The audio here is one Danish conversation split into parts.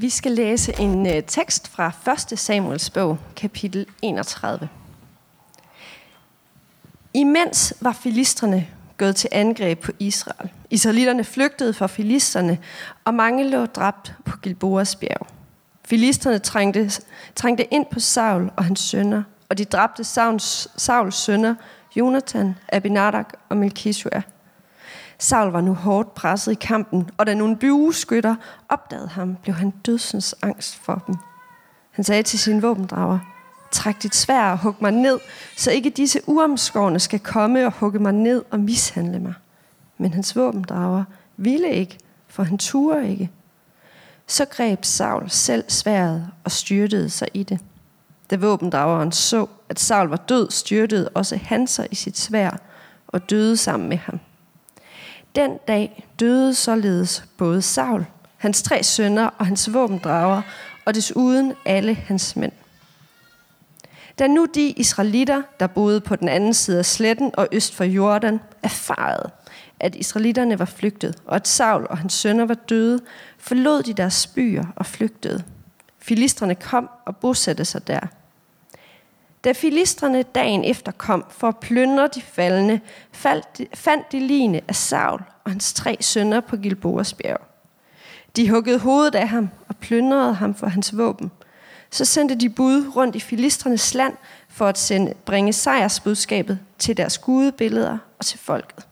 Vi skal læse en øh, tekst fra 1. Samuels bog, kapitel 31. Imens var filistrene gået til angreb på Israel. Israelitterne flygtede fra filisterne, og mange lå dræbt på Gilboas bjerg. Filisterne trængte, trængte ind på Saul og hans sønner, og de dræbte Sauls, Sauls sønner, Jonathan, Abinadak og Melchishua. Saul var nu hårdt presset i kampen, og da nogle bueskytter opdagede ham, blev han dødsens angst for dem. Han sagde til sin våbendrager, træk dit svær og hug mig ned, så ikke disse uomskårne skal komme og hugge mig ned og mishandle mig. Men hans våbendrager ville ikke, for han turde ikke. Så greb Saul selv sværet og styrtede sig i det. Da våbendrageren så, at Saul var død, styrtede også han sig i sit svær og døde sammen med ham. Den dag døde således både Saul, hans tre sønner og hans våbendrager, og desuden alle hans mænd. Da nu de israelitter, der boede på den anden side af sletten og øst for Jordan, erfarede, at israelitterne var flygtet, og at Saul og hans sønner var døde, forlod de deres byer og flygtede. Filistrene kom og bosatte sig der. Da filistrene dagen efter kom for at plyndre de faldende, fandt de line af Saul og hans tre sønner på Gilboas bjerg. De huggede hovedet af ham og plyndrede ham for hans våben. Så sendte de bud rundt i filistrenes land for at sende, bringe sejrsbudskabet til deres gudebilleder og til folket.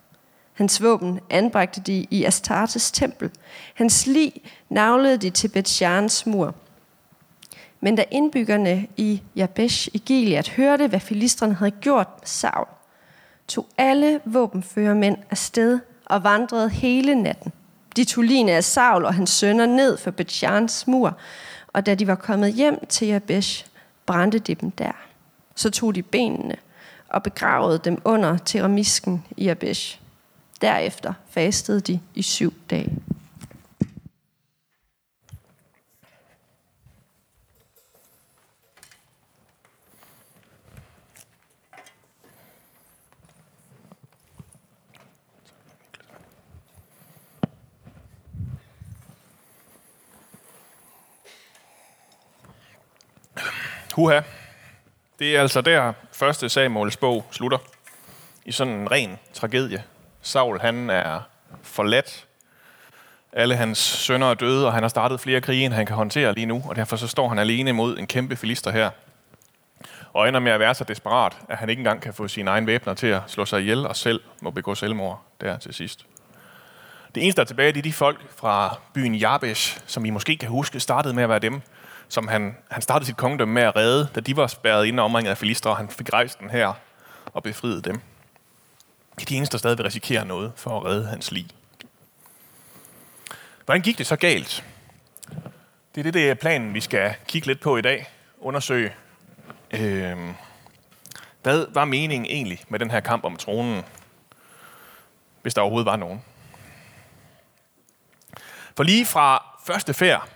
Hans våben anbragte de i Astartes tempel. Hans lig navlede de til Bethshans mur. Men da indbyggerne i Jabesh i Gilead hørte, hvad filistrene havde gjort med Saul, tog alle våbenførermænd afsted og vandrede hele natten. De tog line af Saul og hans sønner ned for Bethshans mur, og da de var kommet hjem til Jabesh, brændte de dem der. Så tog de benene og begravede dem under teramisken i Jabesh. Derefter fastede de i syv dage. Huha. Det er altså der første Samuels bog slutter. I sådan en ren tragedie. Saul, han er forladt. Alle hans sønner er døde, og han har startet flere krige, end han kan håndtere lige nu, og derfor så står han alene mod en kæmpe filister her. Og ender med at være så desperat, at han ikke engang kan få sine egne væbner til at slå sig ihjel, og selv må begå selvmord der til sidst. Det eneste, der er tilbage, det er de folk fra byen Jabesh, som I måske kan huske, startede med at være dem, som han, han startede sit kongedømme med at redde, da de var spærret inde omringet af filister, og han fik rejst den her og befriet dem. Det er de eneste, der stadig vil risikere noget for at redde hans liv. Hvordan gik det så galt? Det er det, det er planen, vi skal kigge lidt på i dag. Undersøge, øh, hvad var meningen egentlig med den her kamp om tronen, hvis der overhovedet var nogen. For lige fra første færd,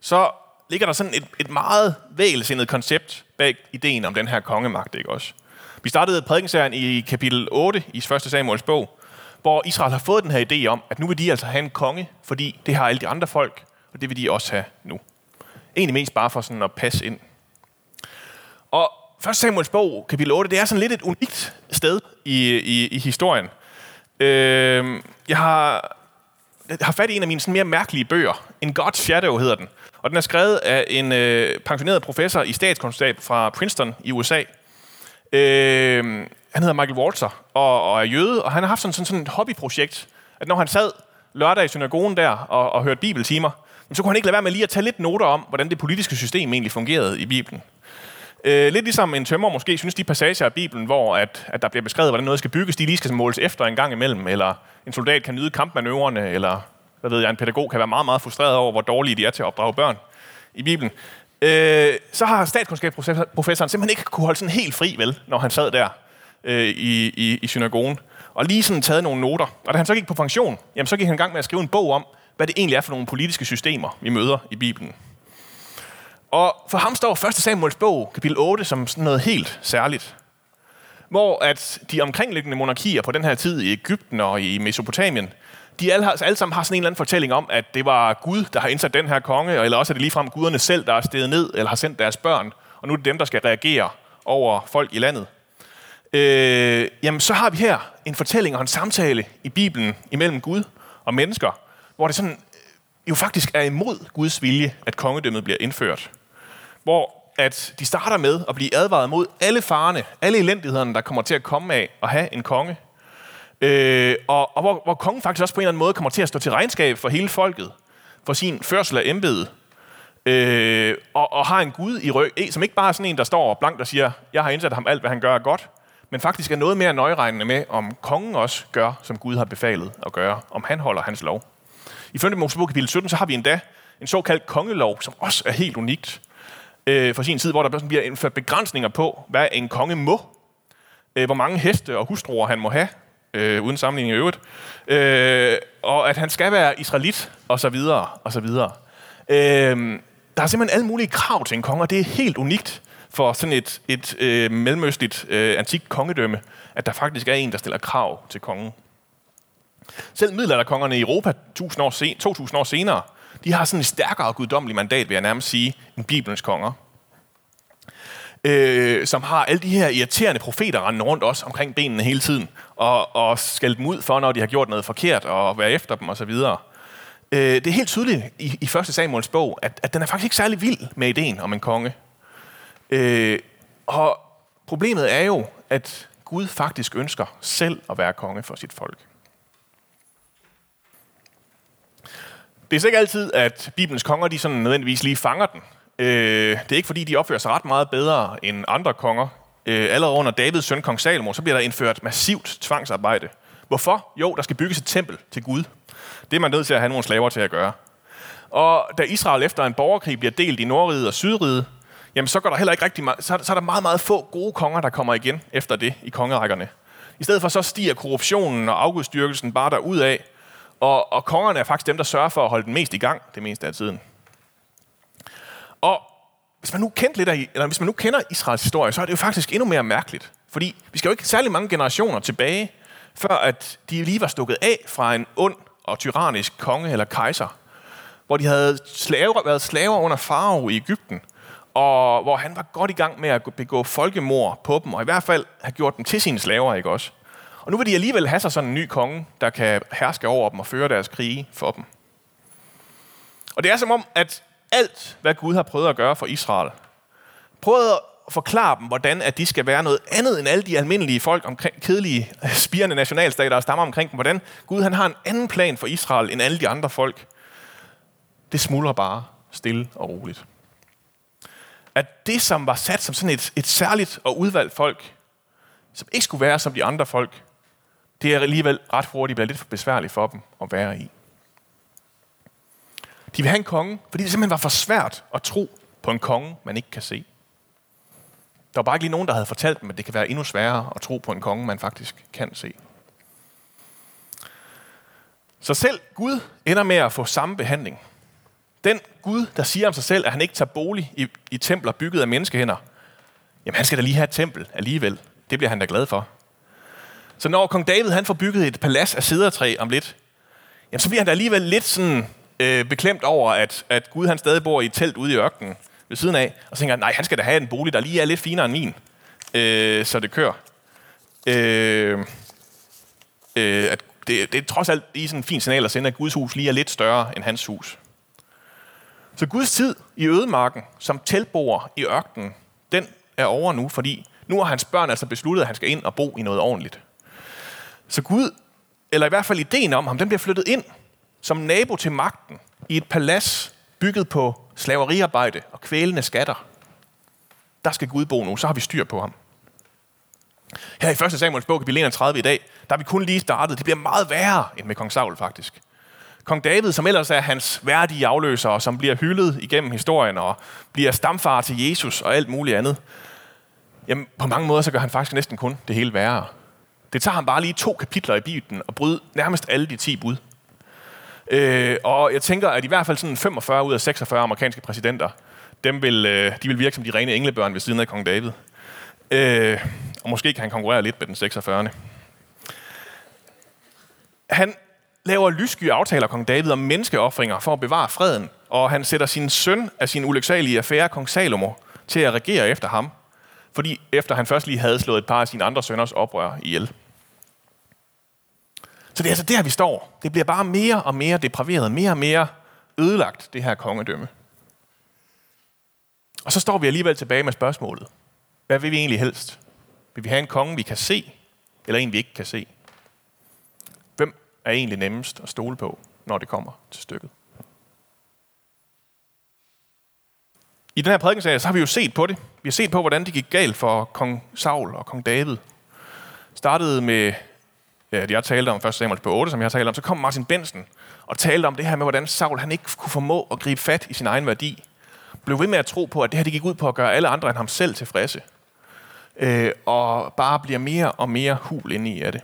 så ligger der sådan et, et meget vægelsindet koncept bag ideen om den her kongemagt, ikke også? Vi startede prædikenserien i kapitel 8 i 1. Samuels bog, hvor Israel har fået den her idé om, at nu vil de altså have en konge, fordi det har alle de andre folk, og det vil de også have nu. Egentlig mest bare for sådan at passe ind. Og 1. Samuels bog, kapitel 8, det er sådan lidt et unikt sted i, i, i historien. Øh, jeg har, jeg har fat i en af mine sådan mere mærkelige bøger. En God's Shadow hedder den. Og den er skrevet af en øh, pensioneret professor i statskundskab fra Princeton i USA. Øh, han hedder Michael Walter og, og er jøde, og han har haft sådan, sådan, sådan et hobbyprojekt, at når han sad lørdag i synagogen der og, og hørte bibeltimer, så kunne han ikke lade være med lige at tage lidt noter om, hvordan det politiske system egentlig fungerede i Bibelen. Øh, lidt ligesom en tømmer måske synes de passager af Bibelen, hvor at, at der bliver beskrevet, hvordan noget skal bygges, de lige skal måles efter en gang imellem, eller en soldat kan nyde kampmanøvrerne, eller hvad ved jeg, en pædagog kan være meget, meget frustreret over, hvor dårlige de er til at opdrage børn i Bibelen. Øh, så har statskundskabsprofessoren simpelthen ikke kunne holde sådan helt fri, vel, når han sad der øh, i, i, i synagogen, og lige sådan taget nogle noter. Og da han så gik på pension, jamen, så gik han i gang med at skrive en bog om, hvad det egentlig er for nogle politiske systemer, vi møder i Bibelen. Og for ham står 1. Samuels bog, kapitel 8, som sådan noget helt særligt. Hvor at de omkringliggende monarkier på den her tid i Ægypten og i Mesopotamien, de alle, har, alle sammen har sådan en eller anden fortælling om, at det var Gud, der har indsat den her konge, eller også er det ligefrem guderne selv, der er steget ned, eller har sendt deres børn, og nu er det dem, der skal reagere over folk i landet. Øh, jamen, så har vi her en fortælling og en samtale i Bibelen imellem Gud og mennesker, hvor det sådan øh, jo faktisk er imod Guds vilje, at kongedømmet bliver indført. Hvor at de starter med at blive advaret mod alle farerne, alle elendighederne, der kommer til at komme af at have en konge. Øh, og og hvor, hvor kongen faktisk også på en eller anden måde kommer til at stå til regnskab for hele folket, for sin førsel af embede. Øh, og, og har en Gud i ryg, som ikke bare er sådan en, der står blankt og siger, jeg har indsat ham alt, hvad han gør er godt, men faktisk er noget mere nøjeregnende med, om kongen også gør, som Gud har befalet at gøre, om han holder hans lov. I 5. Mosebog kapitel 17, så har vi endda en såkaldt kongelov, som også er helt unikt øh, for sin tid, hvor der bliver indført begrænsninger på, hvad en konge må, øh, hvor mange heste og hustruer han må have, øh, uden sammenligning i øvrigt, øh, og at han skal være israelit, og så videre, og så videre. Øh, der er simpelthen alle mulige krav til en konge, og det er helt unikt for sådan et, et øh, mellemøstligt øh, antikt kongedømme, at der faktisk er en, der stiller krav til kongen. Selv middelalderkongerne i Europa 1000 år sen, 2000 år senere, de har sådan et stærkere guddommeligt mandat, vil jeg nærmest sige, end Bibelens konger. Øh, som har alle de her irriterende profeter rendende rundt også omkring benene hele tiden, og, og skælde dem ud for, når de har gjort noget forkert, og være efter dem osv. Øh, det er helt tydeligt i, i første Samuels bog, at, at den er faktisk ikke særlig vild med ideen om en konge. Øh, og problemet er jo, at Gud faktisk ønsker selv at være konge for sit folk. Det er så ikke altid, at Bibelens konger de sådan nødvendigvis lige fanger den. Øh, det er ikke fordi, de opfører sig ret meget bedre end andre konger. Øh, allerede under Davids søn, kong Salomo, så bliver der indført massivt tvangsarbejde. Hvorfor? Jo, der skal bygges et tempel til Gud. Det er man nødt til at have nogle slaver til at gøre. Og da Israel efter en borgerkrig bliver delt i Nordriget og Sydriget, jamen så går der heller ikke rigtig meget, så, så er der meget, meget få gode konger, der kommer igen efter det i kongerækkerne. I stedet for så stiger korruptionen og afgudstyrkelsen bare derud af, og, og kongerne er faktisk dem, der sørger for at holde den mest i gang det meste af tiden. Og hvis man nu kendte lidt af, eller hvis man nu kender Israels historie, så er det jo faktisk endnu mere mærkeligt. Fordi vi skal jo ikke særlig mange generationer tilbage, før at de lige var stukket af fra en ond og tyrannisk konge eller kejser, hvor de havde slaver, været slaver under farao i Ægypten, og hvor han var godt i gang med at begå folkemord på dem, og i hvert fald have gjort dem til sine slaver, ikke også? Og nu vil de alligevel have sig sådan en ny konge, der kan herske over dem og føre deres krige for dem. Og det er som om, at alt, hvad Gud har prøvet at gøre for Israel, prøvet at forklare dem, hvordan at de skal være noget andet end alle de almindelige folk omkring kedelige, spirende nationalstater, der stammer omkring dem. Hvordan Gud han har en anden plan for Israel end alle de andre folk. Det smuldrer bare stille og roligt. At det, som var sat som sådan et, et særligt og udvalgt folk, som ikke skulle være som de andre folk, det er alligevel ret hurtigt bliver lidt for besværligt for dem at være i. De vil have en konge, fordi det simpelthen var for svært at tro på en konge, man ikke kan se. Der var bare ikke lige nogen, der havde fortalt dem, at det kan være endnu sværere at tro på en konge, man faktisk kan se. Så selv Gud ender med at få samme behandling. Den Gud, der siger om sig selv, at han ikke tager bolig i, i templer bygget af menneskehænder, jamen han skal da lige have et tempel alligevel. Det bliver han da glad for. Så når kong David han får bygget et palads af cedertræ om lidt, jamen, så bliver han da alligevel lidt sådan, øh, beklemt over, at, at Gud han stadig bor i et telt ude i ørkenen ved siden af, og så tænker han, nej, han skal da have en bolig, der lige er lidt finere end min, øh, så det kører. Øh, øh, at det, det er trods alt lige sådan en fin signal at sende, at Guds hus lige er lidt større end hans hus. Så Guds tid i ødemarken, som teltboer i ørkenen, den er over nu, fordi nu har hans børn altså besluttet, at han skal ind og bo i noget ordentligt. Så Gud, eller i hvert fald ideen om ham, den bliver flyttet ind som nabo til magten i et palads bygget på slaveriarbejde og kvælende skatter. Der skal Gud bo nu, så har vi styr på ham. Her i 1. Samuels bog, kapitel 31 i dag, der er vi kun lige startet. Det bliver meget værre end med kong Saul faktisk. Kong David, som ellers er hans værdige afløser, og som bliver hyldet igennem historien, og bliver stamfar til Jesus og alt muligt andet. Jamen, på mange måder, så gør han faktisk næsten kun det hele værre. Det tager ham bare lige to kapitler i Bibelen og bryde nærmest alle de ti bud. Øh, og jeg tænker, at i hvert fald sådan 45 ud af 46 amerikanske præsidenter, dem vil, øh, de vil virke som de rene englebørn ved siden af kong David. Øh, og måske kan han konkurrere lidt med den 46. Han laver lyssky aftaler, kong David, om menneskeoffringer for at bevare freden, og han sætter sin søn af sin ulyksalige affære, kong Salomo, til at regere efter ham, fordi efter han først lige havde slået et par af sine andre sønners oprør ihjel. Så det er altså der, vi står. Det bliver bare mere og mere depraveret, mere og mere ødelagt, det her kongedømme. Og så står vi alligevel tilbage med spørgsmålet. Hvad vil vi egentlig helst? Vil vi have en konge, vi kan se, eller en, vi ikke kan se? Hvem er egentlig nemmest at stole på, når det kommer til stykket? I den her prædikenserie, så har vi jo set på det. Vi har set på, hvordan det gik galt for kong Saul og kong David. Startede med, Øh, jeg talte om, først Samuel på 8, som jeg har talt om, så kom Martin Bensen og talte om det her med, hvordan Saul han ikke kunne formå at gribe fat i sin egen værdi. Blev ved med at tro på, at det her det gik ud på at gøre alle andre end ham selv tilfredse. Øh, og bare bliver mere og mere hul inde i af det.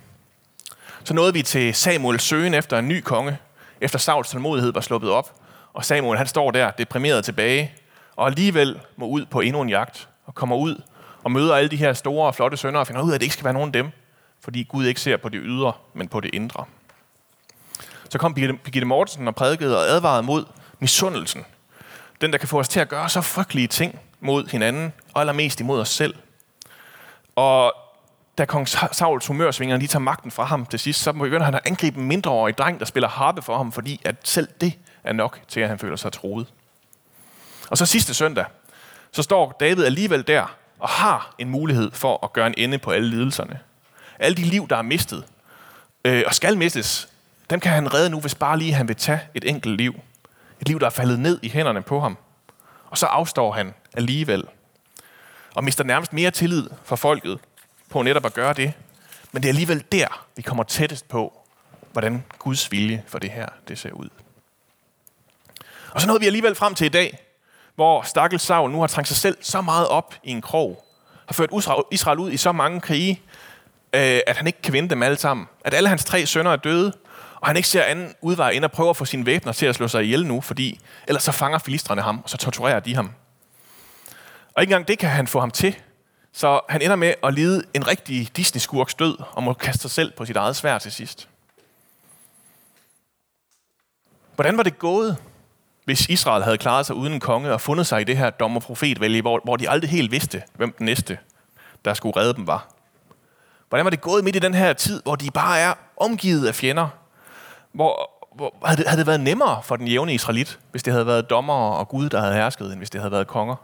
Så nåede vi til Samuels søgen efter en ny konge, efter Sauls tålmodighed var sluppet op. Og Samuel han står der deprimeret tilbage, og alligevel må ud på endnu en jagt, og kommer ud og møder alle de her store og flotte sønner, og finder ud af, at det ikke skal være nogen af dem, fordi Gud ikke ser på det ydre, men på det indre. Så kom Birgitte Mortensen og prædikede og advarede mod misundelsen. Den, der kan få os til at gøre så frygtelige ting mod hinanden, og allermest imod os selv. Og da kong Sauls humørsvinger de tager magten fra ham til sidst, så begynder han at angribe en mindreårig dreng, der spiller harpe for ham, fordi at selv det er nok til, at han føler sig troet. Og så sidste søndag, så står David alligevel der og har en mulighed for at gøre en ende på alle lidelserne. Alle de liv, der er mistet øh, og skal mistes, dem kan han redde nu, hvis bare lige han vil tage et enkelt liv. Et liv, der er faldet ned i hænderne på ham. Og så afstår han alligevel. Og mister nærmest mere tillid for folket på netop at gøre det. Men det er alligevel der, vi kommer tættest på, hvordan Guds vilje for det her det ser ud. Og så nåede vi alligevel frem til i dag, hvor stakkels Saul nu har trængt sig selv så meget op i en krog, har ført Israel ud i så mange krige, øh, at han ikke kan vinde dem alle sammen. At alle hans tre sønner er døde, og han ikke ser anden udvej end at prøve at få sine væbner til at slå sig ihjel nu, fordi ellers så fanger filistrene ham, og så torturerer de ham. Og ikke engang det kan han få ham til, så han ender med at lide en rigtig Disney-skurks død, og må kaste sig selv på sit eget svær til sidst. Hvordan var det gået, hvis Israel havde klaret sig uden en konge og fundet sig i det her dommer profetvælge, hvor, hvor de aldrig helt vidste, hvem den næste, der skulle redde dem, var. Hvordan var det gået midt i den her tid, hvor de bare er omgivet af fjender? Hvor, hvor havde, det, havde det været nemmere for den jævne israelit, hvis det havde været dommer og Gud, der havde hersket, end hvis det havde været konger?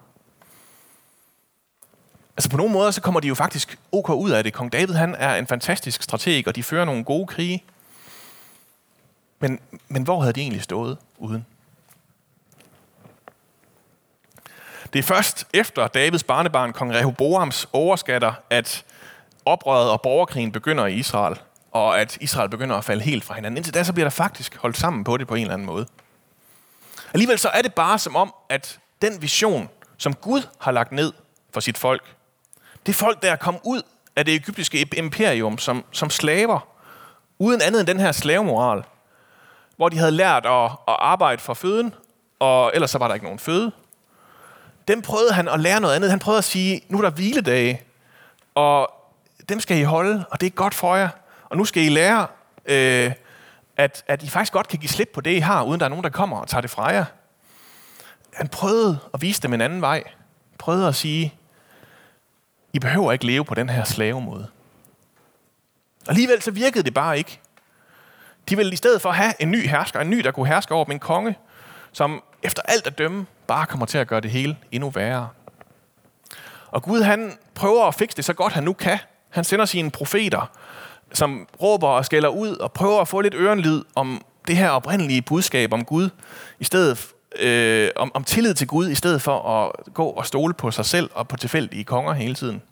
Altså på nogle måder, så kommer de jo faktisk ok ud af det. Kong David, han er en fantastisk strateg, og de fører nogle gode krige. Men, men hvor havde de egentlig stået uden? Det er først efter Davids barnebarn, kong Rehoboams, overskatter, at oprøret og borgerkrigen begynder i Israel, og at Israel begynder at falde helt fra hinanden. Indtil da så bliver der faktisk holdt sammen på det på en eller anden måde. Alligevel så er det bare som om, at den vision, som Gud har lagt ned for sit folk, det folk, der er kommet ud af det egyptiske imperium som, som slaver, uden andet end den her slavemoral, hvor de havde lært at, at arbejde for føden, og ellers så var der ikke nogen føde dem prøvede han at lære noget andet. Han prøvede at sige, nu er der hviledage, og dem skal I holde, og det er godt for jer. Og nu skal I lære, øh, at, at I faktisk godt kan give slip på det, I har, uden der er nogen, der kommer og tager det fra jer. Han prøvede at vise dem en anden vej. Prøvede at sige, I behøver ikke leve på den her slavemåde. Og alligevel så virkede det bare ikke. De ville i stedet for have en ny hersker, en ny, der kunne herske over dem, en konge, som efter alt at dømme bare kommer til at gøre det hele endnu værre. Og Gud han prøver at fikse det så godt han nu kan. Han sender sine profeter, som råber og skælder ud og prøver at få lidt ørenlyd om det her oprindelige budskab om Gud, i stedet øh, om, om tillid til Gud, i stedet for at gå og stole på sig selv og på tilfældige konger hele tiden.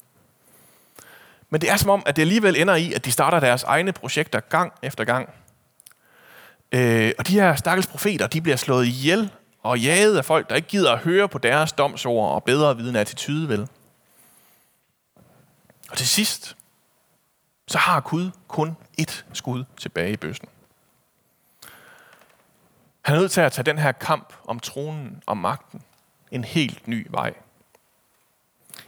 Men det er som om, at det alligevel ender i, at de starter deres egne projekter gang efter gang. Øh, og de her stakkels profeter, de bliver slået ihjel og jaget af folk, der ikke gider at høre på deres domsord og bedre viden attitude, vel? Og til sidst, så har Gud kun ét skud tilbage i bøssen. Han er nødt til at tage den her kamp om tronen og magten en helt ny vej.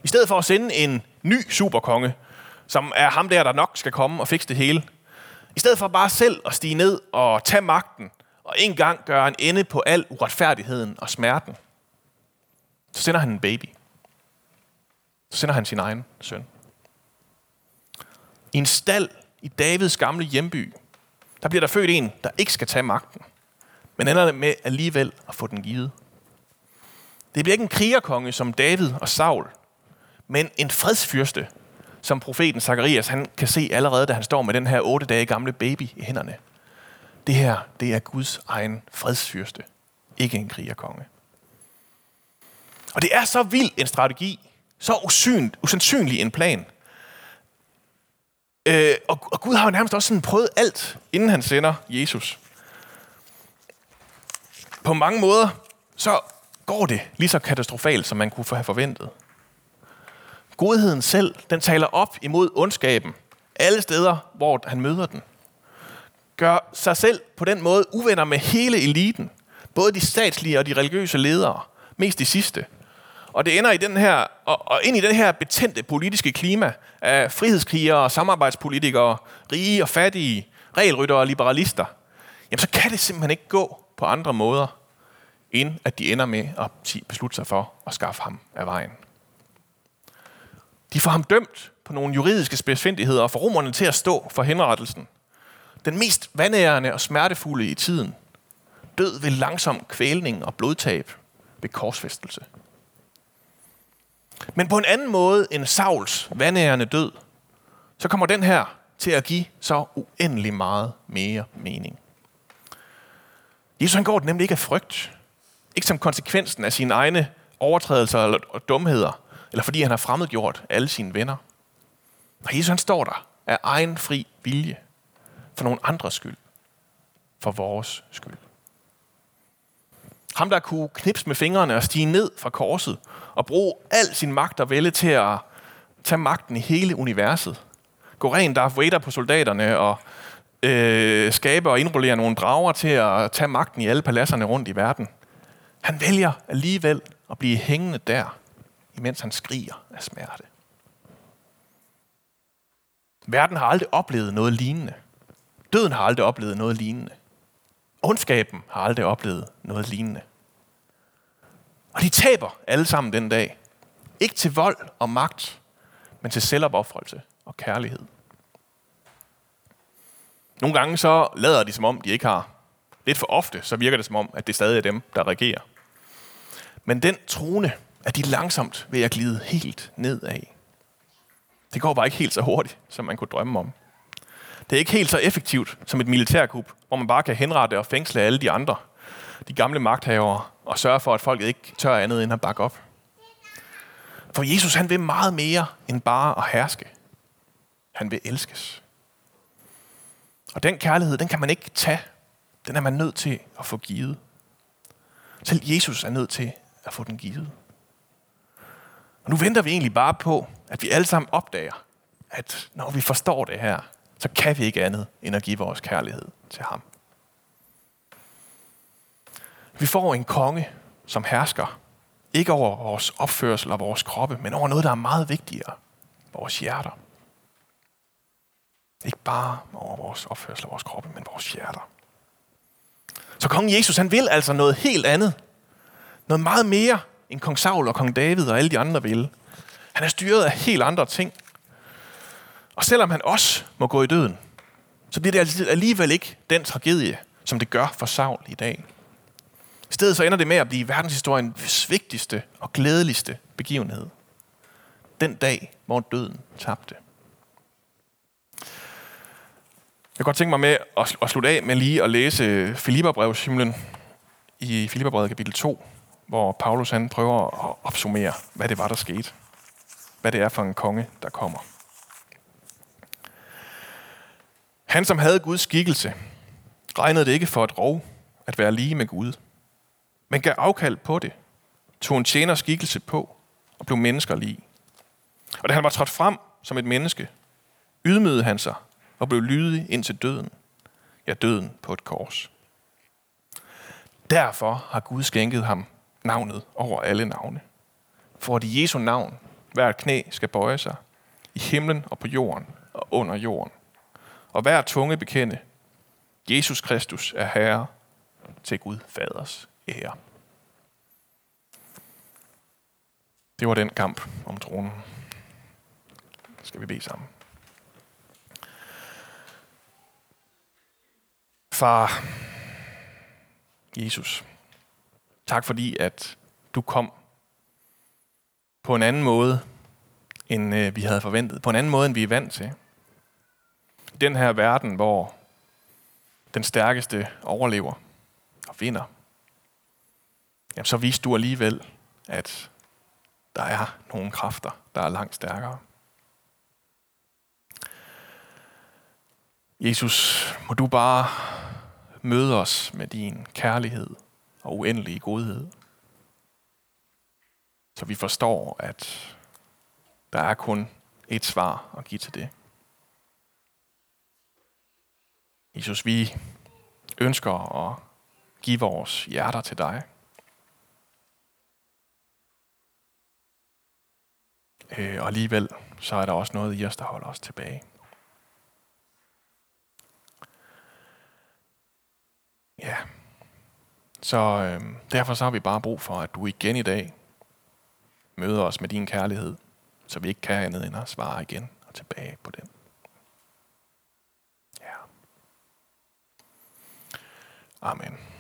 I stedet for at sende en ny superkonge, som er ham der, der nok skal komme og fikse det hele, I stedet for bare selv at stige ned og tage magten, og en gang gøre en ende på al uretfærdigheden og smerten, så sender han en baby. Så sender han sin egen søn. I en stald i Davids gamle hjemby, der bliver der født en, der ikke skal tage magten, men ender med alligevel at få den givet. Det bliver ikke en krigerkonge som David og Saul, men en fredsfyrste, som profeten Zakarias han kan se allerede, da han står med den her otte dage gamle baby i hænderne. Det her, det er Guds egen fredsfyrste, ikke en krigerkonge. Og det er så vild en strategi, så usynligt, usandsynlig en plan. Øh, og, og Gud har jo nærmest også sådan prøvet alt, inden han sender Jesus. På mange måder, så går det lige så katastrofalt, som man kunne have forventet. Godheden selv, den taler op imod ondskaben, alle steder, hvor han møder den. Gør sig selv på den måde uvenner med hele eliten, både de statslige og de religiøse ledere, mest de sidste. Og det ender i den her, og, og ind i den her betændte politiske klima af frihedskrigere, samarbejdspolitikere, rige og fattige, regelryttere og liberalister. Jamen så kan det simpelthen ikke gå på andre måder, end at de ender med at beslutte sig for at skaffe ham af vejen. De får ham dømt på nogle juridiske spidsfindigheder og får romerne til at stå for henrettelsen. Den mest vandærende og smertefulde i tiden. Død ved langsom kvælning og blodtab ved korsfæstelse. Men på en anden måde end Sauls vandærende død, så kommer den her til at give så uendelig meget mere mening. Jesus han går det nemlig ikke af frygt. Ikke som konsekvensen af sine egne overtrædelser og dumheder, eller fordi han har fremmedgjort alle sine venner. Og Jesus han står der af egen fri vilje, for nogle andres skyld, for vores skyld. Ham, der kunne knipse med fingrene og stige ned fra korset og bruge al sin magt og vælge til at tage magten i hele universet. Gå rent Darth Vader på soldaterne og øh, skabe og indrullere nogle drager til at tage magten i alle paladserne rundt i verden. Han vælger alligevel at blive hængende der, imens han skriger af smerte. Verden har aldrig oplevet noget lignende. Døden har aldrig oplevet noget lignende. Ondskaben har aldrig oplevet noget lignende. Og de taber alle sammen den dag. Ikke til vold og magt, men til selvopoffrelse og kærlighed. Nogle gange så lader de som om, de ikke har. Lidt for ofte, så virker det som om, at det stadig er dem, der regerer. Men den trone er de langsomt ved at glide helt ned af. Det går bare ikke helt så hurtigt, som man kunne drømme om. Det er ikke helt så effektivt som et militærkup, hvor man bare kan henrette og fængsle alle de andre, de gamle magthavere, og sørge for, at folket ikke tør andet end at bakke op. For Jesus han vil meget mere end bare at herske. Han vil elskes. Og den kærlighed, den kan man ikke tage. Den er man nødt til at få givet. Selv Jesus er nødt til at få den givet. Og nu venter vi egentlig bare på, at vi alle sammen opdager, at når vi forstår det her, så kan vi ikke andet end at give vores kærlighed til ham. Vi får en konge, som hersker, ikke over vores opførsel og vores kroppe, men over noget, der er meget vigtigere, vores hjerter. Ikke bare over vores opførsel og vores kroppe, men vores hjerter. Så kong Jesus, han vil altså noget helt andet. Noget meget mere, end kong Saul og kong David og alle de andre ville. Han er styret af helt andre ting. Og selvom han også må gå i døden, så bliver det alligevel ikke den tragedie, som det gør for Saul i dag. I stedet så ender det med at blive verdenshistoriens vigtigste og glædeligste begivenhed. Den dag, hvor døden tabte. Jeg kunne godt tænke mig med at slutte af med lige at læse øh, Filipperbrevshymlen i Filipperbrevet kapitel 2, hvor Paulus han prøver at opsummere, hvad det var, der skete. Hvad det er for en konge, der kommer. Han, som havde Guds skikkelse, regnede det ikke for et rov at være lige med Gud, men gav afkald på det, tog en tjener skikkelse på og blev menneskerlig. Og da han var trådt frem som et menneske, ydmygede han sig og blev lydig ind til døden. Ja, døden på et kors. Derfor har Gud skænket ham navnet over alle navne. For at i Jesu navn hver knæ skal bøje sig, i himlen og på jorden og under jorden, og hver tunge bekende, Jesus Kristus er Herre til Gud Faders ære. Det var den kamp om tronen. Skal vi bede sammen. Far, Jesus, tak fordi, at du kom på en anden måde, end øh, vi havde forventet. På en anden måde, end vi er vant til. I den her verden, hvor den stærkeste overlever og vinder, jamen, så viste du alligevel, at der er nogle kræfter, der er langt stærkere. Jesus, må du bare møde os med din kærlighed og uendelige godhed. Så vi forstår, at der er kun et svar at give til det. Jesus, vi ønsker at give vores hjerter til dig. Øh, og alligevel, så er der også noget i os, der holder os tilbage. Ja. Så øh, derfor så har vi bare brug for, at du igen i dag møder os med din kærlighed, så vi ikke kan andet end at svare igen og tilbage på den. Amen.